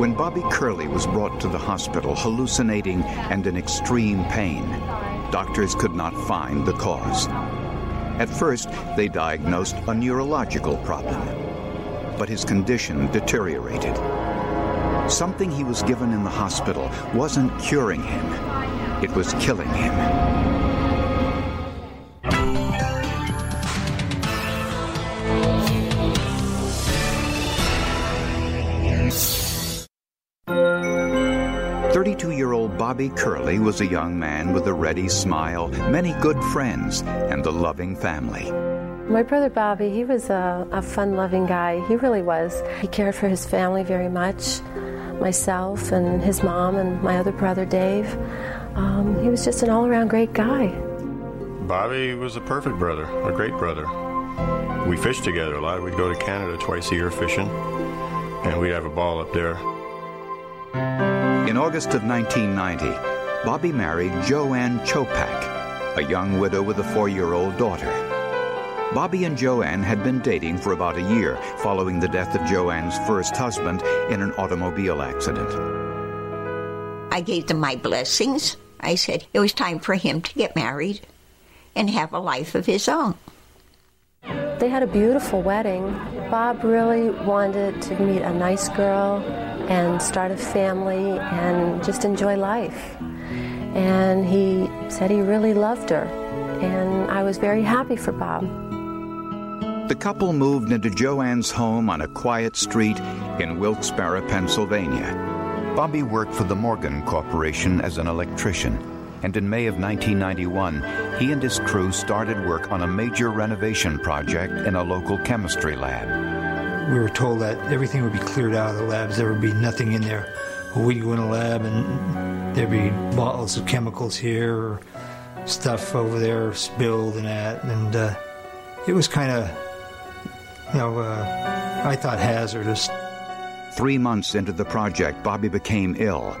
When Bobby Curley was brought to the hospital hallucinating and in extreme pain, doctors could not find the cause. At first, they diagnosed a neurological problem, but his condition deteriorated. Something he was given in the hospital wasn't curing him, it was killing him. Bobby Curley was a young man with a ready smile, many good friends, and a loving family. My brother Bobby, he was a, a fun loving guy. He really was. He cared for his family very much myself and his mom and my other brother Dave. Um, he was just an all around great guy. Bobby was a perfect brother, a great brother. We fished together a lot. We'd go to Canada twice a year fishing, and we'd have a ball up there. In August of 1990, Bobby married Joanne Chopak, a young widow with a four year old daughter. Bobby and Joanne had been dating for about a year following the death of Joanne's first husband in an automobile accident. I gave them my blessings. I said it was time for him to get married and have a life of his own. They had a beautiful wedding. Bob really wanted to meet a nice girl and start a family and just enjoy life. And he said he really loved her. And I was very happy for Bob. The couple moved into Joanne's home on a quiet street in Wilkes-Barre, Pennsylvania. Bobby worked for the Morgan Corporation as an electrician, and in May of 1991, he and his crew started work on a major renovation project in a local chemistry lab. We were told that everything would be cleared out of the labs, there would be nothing in there. Well, we'd go in a lab and there'd be bottles of chemicals here, or stuff over there spilled and that, and uh, it was kind of you know, uh, I thought hazardous. Three months into the project, Bobby became ill.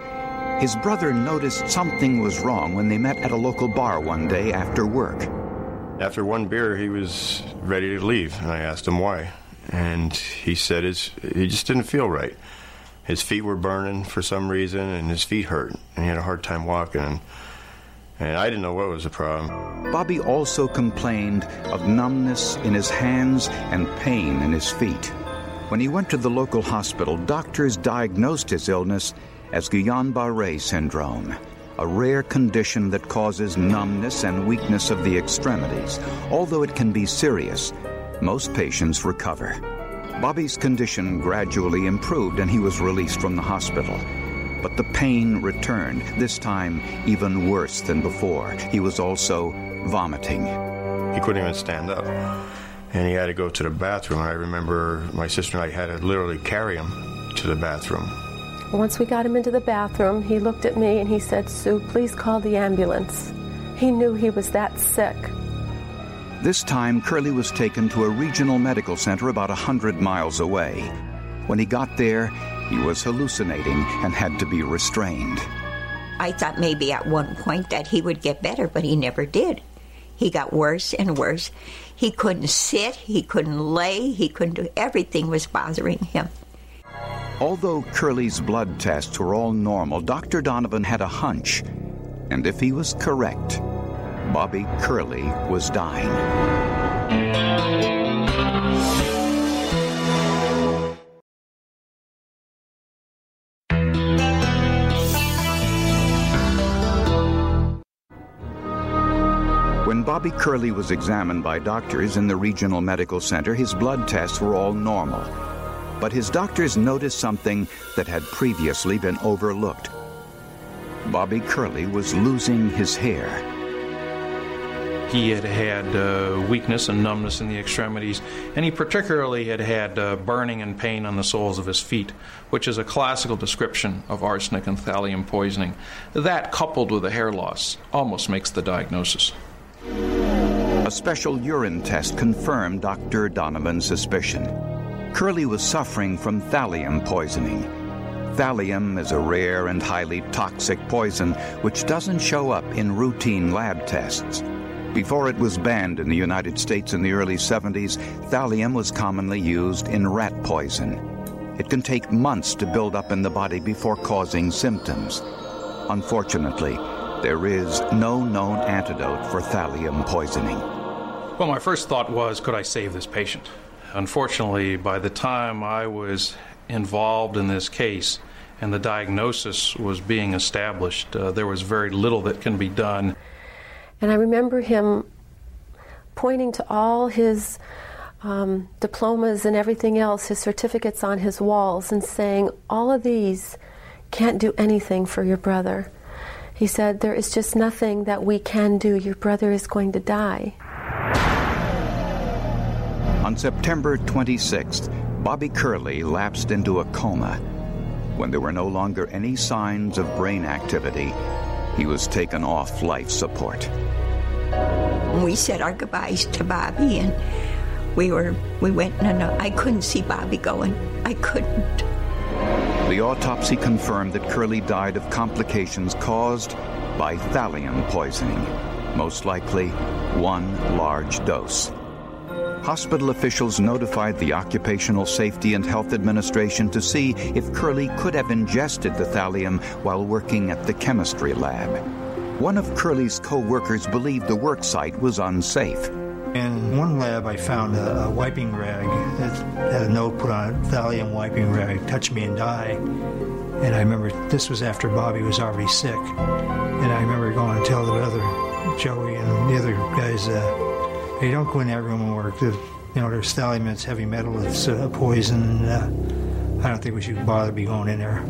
His brother noticed something was wrong when they met at a local bar one day after work. After one beer, he was ready to leave, and I asked him why. And he said his, he just didn't feel right. His feet were burning for some reason, and his feet hurt, and he had a hard time walking and I didn't know what was the problem. Bobby also complained of numbness in his hands and pain in his feet. When he went to the local hospital, doctors diagnosed his illness as Guillain-Barré syndrome, a rare condition that causes numbness and weakness of the extremities. Although it can be serious, most patients recover. Bobby's condition gradually improved and he was released from the hospital. But the pain returned, this time even worse than before. He was also vomiting. He couldn't even stand up. And he had to go to the bathroom. I remember my sister and I had to literally carry him to the bathroom. Once we got him into the bathroom, he looked at me and he said, Sue, please call the ambulance. He knew he was that sick. This time, Curley was taken to a regional medical center about a hundred miles away. When he got there, he was hallucinating and had to be restrained. I thought maybe at one point that he would get better, but he never did. He got worse and worse. He couldn't sit, he couldn't lay, he couldn't do everything was bothering him. Although Curley's blood tests were all normal, Dr. Donovan had a hunch. And if he was correct, Bobby Curley was dying. When Bobby Curley was examined by doctors in the regional medical center, his blood tests were all normal. But his doctors noticed something that had previously been overlooked. Bobby Curley was losing his hair. He had had uh, weakness and numbness in the extremities, and he particularly had had uh, burning and pain on the soles of his feet, which is a classical description of arsenic and thallium poisoning. That, coupled with the hair loss, almost makes the diagnosis. A special urine test confirmed Dr. Donovan's suspicion. Curley was suffering from thallium poisoning. Thallium is a rare and highly toxic poison which doesn't show up in routine lab tests. Before it was banned in the United States in the early 70s, thallium was commonly used in rat poison. It can take months to build up in the body before causing symptoms. Unfortunately, there is no known antidote for thallium poisoning. Well, my first thought was could I save this patient? Unfortunately, by the time I was involved in this case and the diagnosis was being established, uh, there was very little that can be done. And I remember him pointing to all his um, diplomas and everything else, his certificates on his walls, and saying, All of these can't do anything for your brother. He said, There is just nothing that we can do. Your brother is going to die. On September 26th, Bobby Curley lapsed into a coma. When there were no longer any signs of brain activity, he was taken off life support. We said our goodbyes to Bobby, and we were we went and I couldn't see Bobby going. I couldn't. The autopsy confirmed that Curley died of complications caused by thallium poisoning, most likely one large dose. Hospital officials notified the Occupational Safety and Health Administration to see if Curley could have ingested the thallium while working at the chemistry lab. One of Curley's co workers believed the worksite was unsafe. In one lab, I found a, a, wiping rag that had a note put on it Thallium wiping rag, touch me and die. And I remember this was after Bobby was already sick. And I remember going to tell the other, Joey and the other guys, uh, Hey, don't go in that room and work. you know, there's thallium, it's heavy metal, it's uh, poison. Uh, I don't think we should bother be going in there.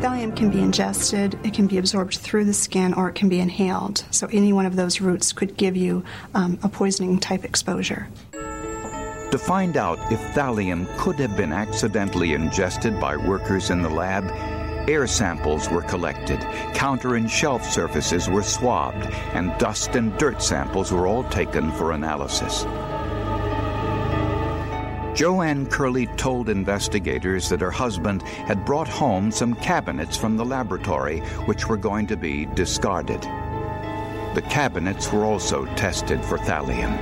Thallium can be ingested, it can be absorbed through the skin, or it can be inhaled. So any one of those routes could give you um, a poisoning type exposure. To find out if thallium could have been accidentally ingested by workers in the lab, Air samples were collected, counter and shelf surfaces were swabbed, and dust and dirt samples were all taken for analysis. Joanne Curley told investigators that her husband had brought home some cabinets from the laboratory which were going to be discarded. The cabinets were also tested for thallium.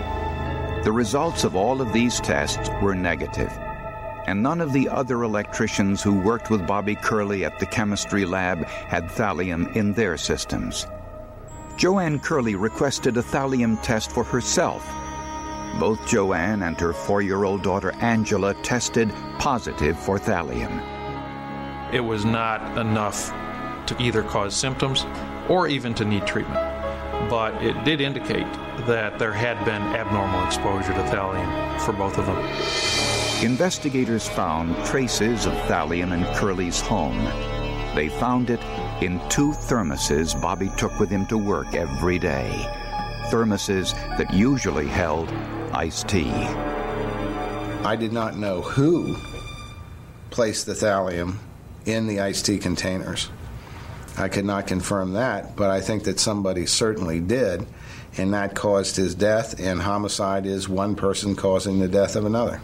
The results of all of these tests were negative and none of the other electricians who worked with Bobby Curley at the chemistry lab had thallium in their systems. Joanne Curley requested a thallium test for herself. Both Joanne and her four year old daughter Angela tested positive for thallium. It was not enough to either cause symptoms or even to need treatment, but it did indicate that there had been abnormal exposure to thallium for both of them. Investigators found traces of thallium in Curley's home. They found it in two thermoses Bobby took with him to work every day. Thermoses that usually held iced tea. I did not know who placed the thallium in the iced tea containers. I could not confirm that, but I think that somebody certainly did, and that caused his death, and homicide is one person causing the death of another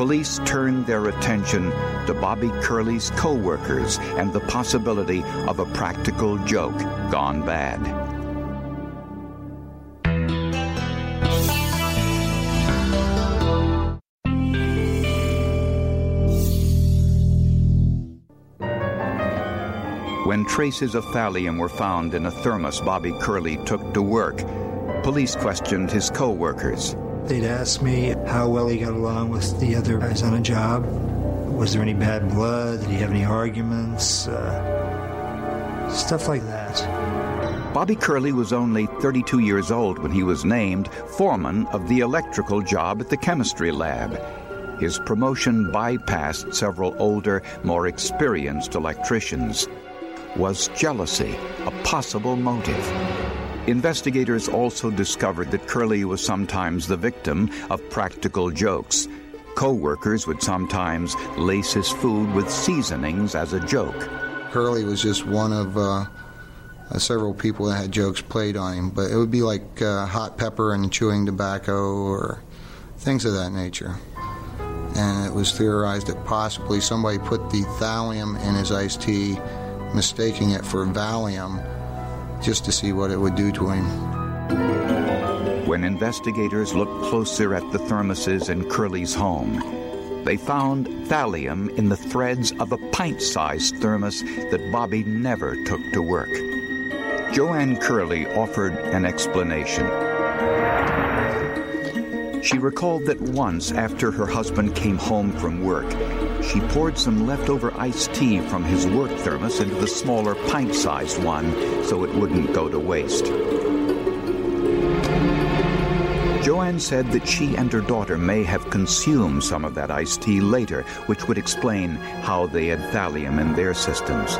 police turned their attention to Bobby Curley's co workers and the possibility of a practical joke gone bad. When traces of thallium were found in a thermos Bobby Curley took to work, police questioned his co workers. They'd ask me how well he got along with the other guys on a job. Was there any bad blood? Did he have any arguments? Uh, stuff like that. Bobby Curley was only 32 years old when he was named foreman of the electrical job at the chemistry lab. His promotion bypassed several older, more experienced electricians. Was jealousy a possible motive? Investigators also discovered that Curley was sometimes the victim of practical jokes. Co workers would sometimes lace his food with seasonings as a joke. Curley was just one of uh, uh, several people that had jokes played on him, but it would be like uh, hot pepper and chewing tobacco or things of that nature. And it was theorized that possibly somebody put the thallium in his iced tea, mistaking it for Valium just to see what it would do to him. When investigators looked closer at the thermoses in Curley's home, they found thallium in the threads of a pint sized thermos that Bobby never took to work. Joanne Curley offered an explanation. She recalled that once after her husband came home from work, she poured some leftover iced tea from his work thermos into the smaller pint sized one so it wouldn't go to waste. Joanne said that she and her daughter may have consumed some of that iced tea later, which would explain how they had thallium in their systems.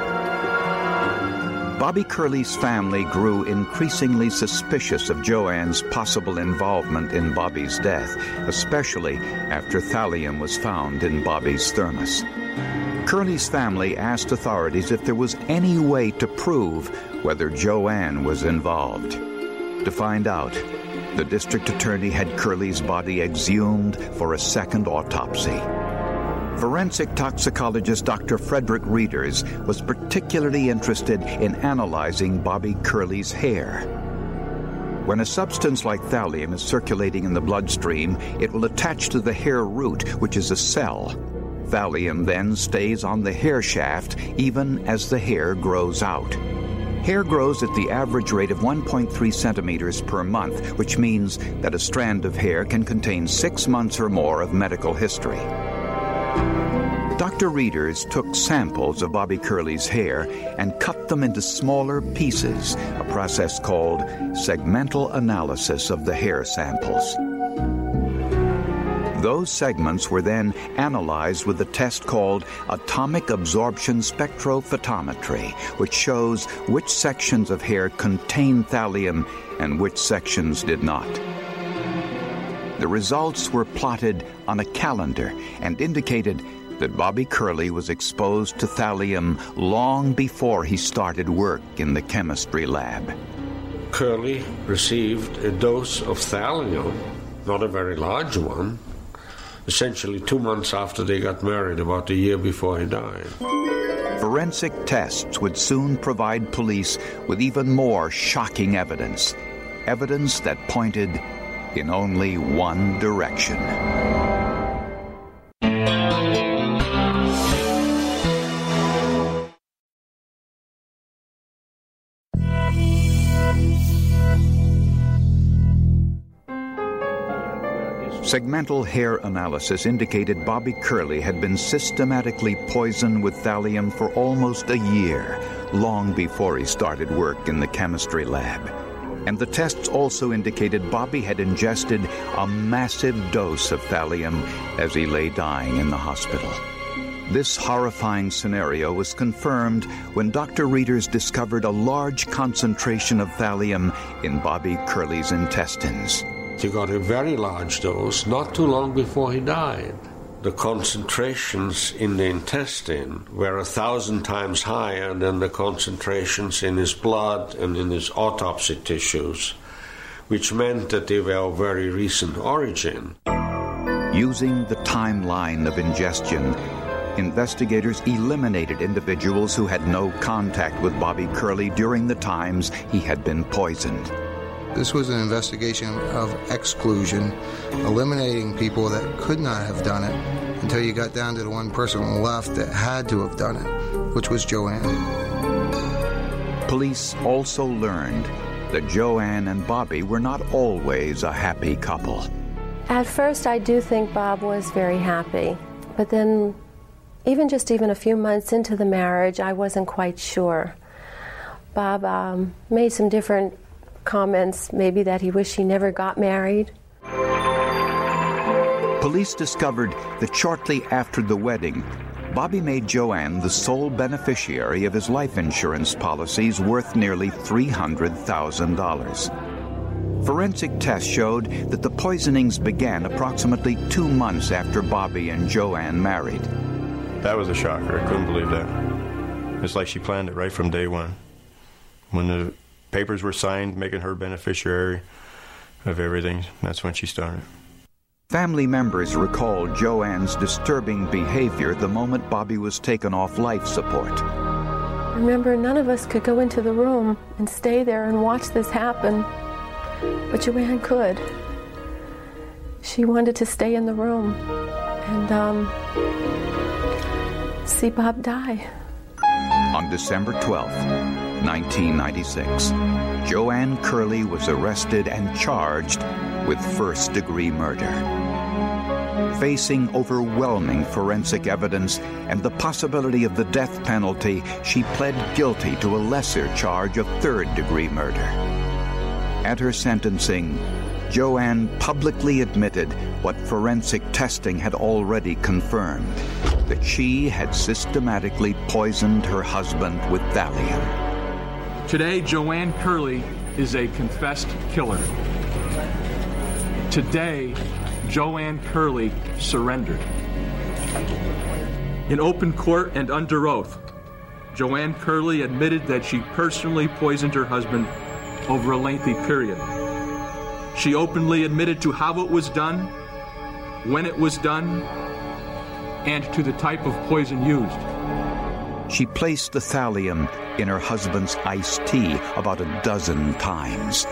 Bobby Curley's family grew increasingly suspicious of Joanne's possible involvement in Bobby's death, especially after thallium was found in Bobby's thermos. Curley's family asked authorities if there was any way to prove whether Joanne was involved. To find out, the district attorney had Curley's body exhumed for a second autopsy. Forensic toxicologist Dr. Frederick Rieders was particularly interested in analyzing Bobby Curley's hair. When a substance like thallium is circulating in the bloodstream, it will attach to the hair root, which is a cell. Thallium then stays on the hair shaft even as the hair grows out. Hair grows at the average rate of 1.3 centimeters per month, which means that a strand of hair can contain six months or more of medical history. Dr. Rieders took samples of Bobby Curley's hair and cut them into smaller pieces, a process called segmental analysis of the hair samples. Those segments were then analyzed with a test called atomic absorption spectrophotometry, which shows which sections of hair contain thallium and which sections did not. The results were plotted on a calendar and indicated that Bobby Curley was exposed to thallium long before he started work in the chemistry lab. Curley received a dose of thallium, not a very large one, essentially two months after they got married, about a year before he died. Forensic tests would soon provide police with even more shocking evidence. Evidence that pointed in only one direction. Segmental hair analysis indicated Bobby Curley had been systematically poisoned with thallium for almost a year, long before he started work in the chemistry lab. And the tests also indicated Bobby had ingested a massive dose of thallium as he lay dying in the hospital. This horrifying scenario was confirmed when Dr. Rieders discovered a large concentration of thallium in Bobby Curley's intestines. He got a very large dose not too long before he died. The concentrations in the intestine were a thousand times higher than the concentrations in his blood and in his autopsy tissues, which meant that they were of very recent origin. Using the timeline of ingestion, investigators eliminated individuals who had no contact with Bobby Curley during the times he had been poisoned. This was an investigation of exclusion, eliminating people that could not have done it until you got down to the one person left that had to have done it, which was Joanne. Police also learned that Joanne and Bobby were not always a happy couple. At first, I do think Bob was very happy, but then, even just even a few months into the marriage, I wasn't quite sure. Bob um, made some different comments, maybe that he wished he never got married. Police discovered that shortly after the wedding, Bobby made Joanne the sole beneficiary of his life insurance policies worth nearly $300,000. Forensic tests showed that the poisonings began approximately two months after Bobby and Joanne married. That was a shocker. I couldn't believe that. It's like she planned it right from day one. When the papers were signed making her beneficiary of everything. That's when she started. Family members recalled Joanne's disturbing behavior the moment Bobby was taken off life support. Remember, none of us could go into the room and stay there and watch this happen, but Joanne could. She wanted to stay in the room and um, see Bob die. On December 12th, 1996, Joanne Curley was arrested and charged with first degree murder. Facing overwhelming forensic evidence and the possibility of the death penalty, she pled guilty to a lesser charge of third degree murder. At her sentencing, Joanne publicly admitted what forensic testing had already confirmed that she had systematically poisoned her husband with thallium. Today, Joanne Curley is a confessed killer. Today, Joanne Curley surrendered. In open court and under oath, Joanne Curley admitted that she personally poisoned her husband over a lengthy period. She openly admitted to how it was done, when it was done, and to the type of poison used. She placed the thallium in her husband's iced tea about a dozen times.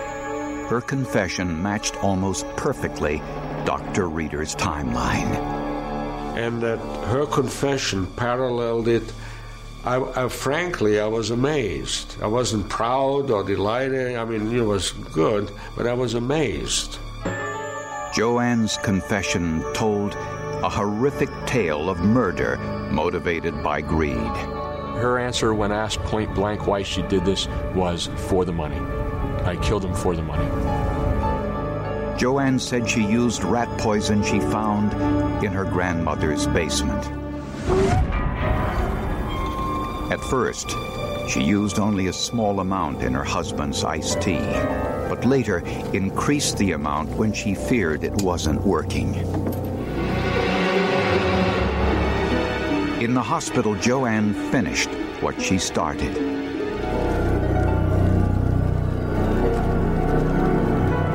Her confession matched almost perfectly Dr. Rieder's timeline. And that her confession paralleled it. I, I, frankly, I was amazed. I wasn't proud or delighted. I mean, it was good, but I was amazed. Joanne's confession told a horrific tale of murder motivated by greed. Her answer, when asked point blank why she did this, was for the money. I killed him for the money. Joanne said she used rat poison she found in her grandmother's basement. At first, she used only a small amount in her husband's iced tea, but later increased the amount when she feared it wasn't working. In the hospital, Joanne finished what she started.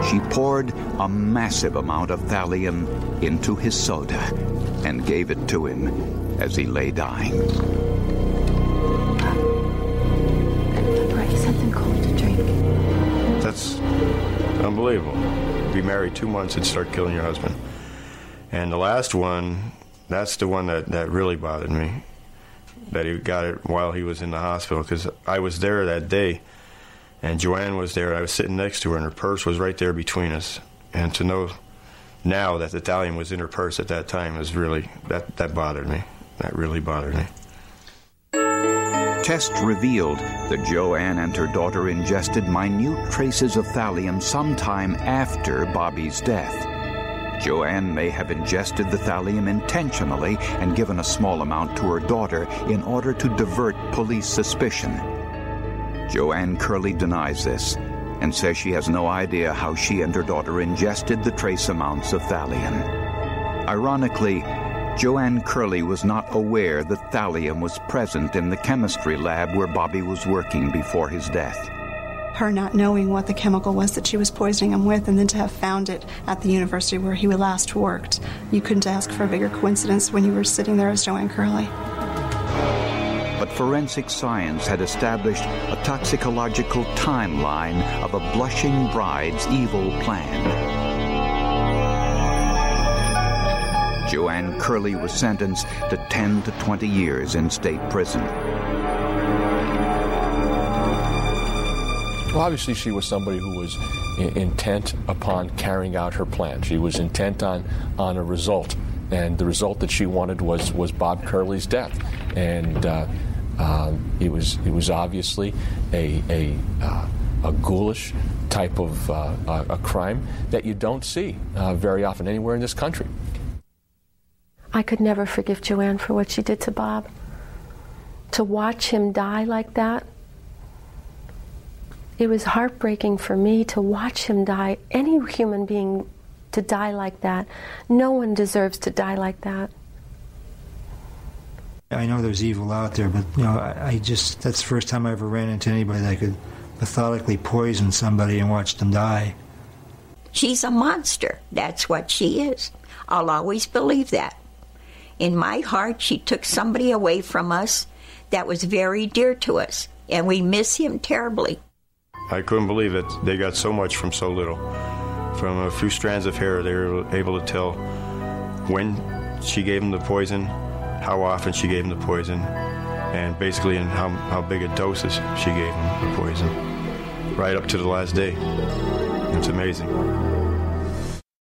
She poured a massive amount of thallium into his soda and gave it to him as he lay dying. Brought you something cold to drink. That's unbelievable. Be married two months and start killing your husband. And the last one, that's the one that, that really bothered me. That he got it while he was in the hospital because I was there that day and Joanne was there. I was sitting next to her, and her purse was right there between us. And to know now that the thallium was in her purse at that time is really that that bothered me. That really bothered me. Tests revealed that Joanne and her daughter ingested minute traces of thallium sometime after Bobby's death. Joanne may have ingested the thallium intentionally and given a small amount to her daughter in order to divert police suspicion. Joanne Curley denies this and says she has no idea how she and her daughter ingested the trace amounts of thallium. Ironically, Joanne Curley was not aware that thallium was present in the chemistry lab where Bobby was working before his death. Her not knowing what the chemical was that she was poisoning him with, and then to have found it at the university where he last worked. You couldn't ask for a bigger coincidence when you were sitting there as Joanne Curley. But forensic science had established a toxicological timeline of a blushing bride's evil plan. Joanne Curley was sentenced to 10 to 20 years in state prison. Well, obviously, she was somebody who was intent upon carrying out her plan. She was intent on, on a result, and the result that she wanted was, was Bob Curley's death. And uh, um, it was it was obviously a a, uh, a ghoulish type of uh, a, a crime that you don't see uh, very often anywhere in this country. I could never forgive Joanne for what she did to Bob. To watch him die like that, it was heartbreaking for me to watch him die. Any human being to die like that, no one deserves to die like that. I know there's evil out there, but you know, I, I just that's the first time I ever ran into anybody that could methodically poison somebody and watch them die. She's a monster. That's what she is. I'll always believe that. In my heart, she took somebody away from us that was very dear to us, and we miss him terribly. I couldn't believe it. they got so much from so little. From a few strands of hair, they were able to tell when she gave him the poison, how often she gave him the poison, and basically in how, how big a doses she gave him the poison, right up to the last day. It's amazing.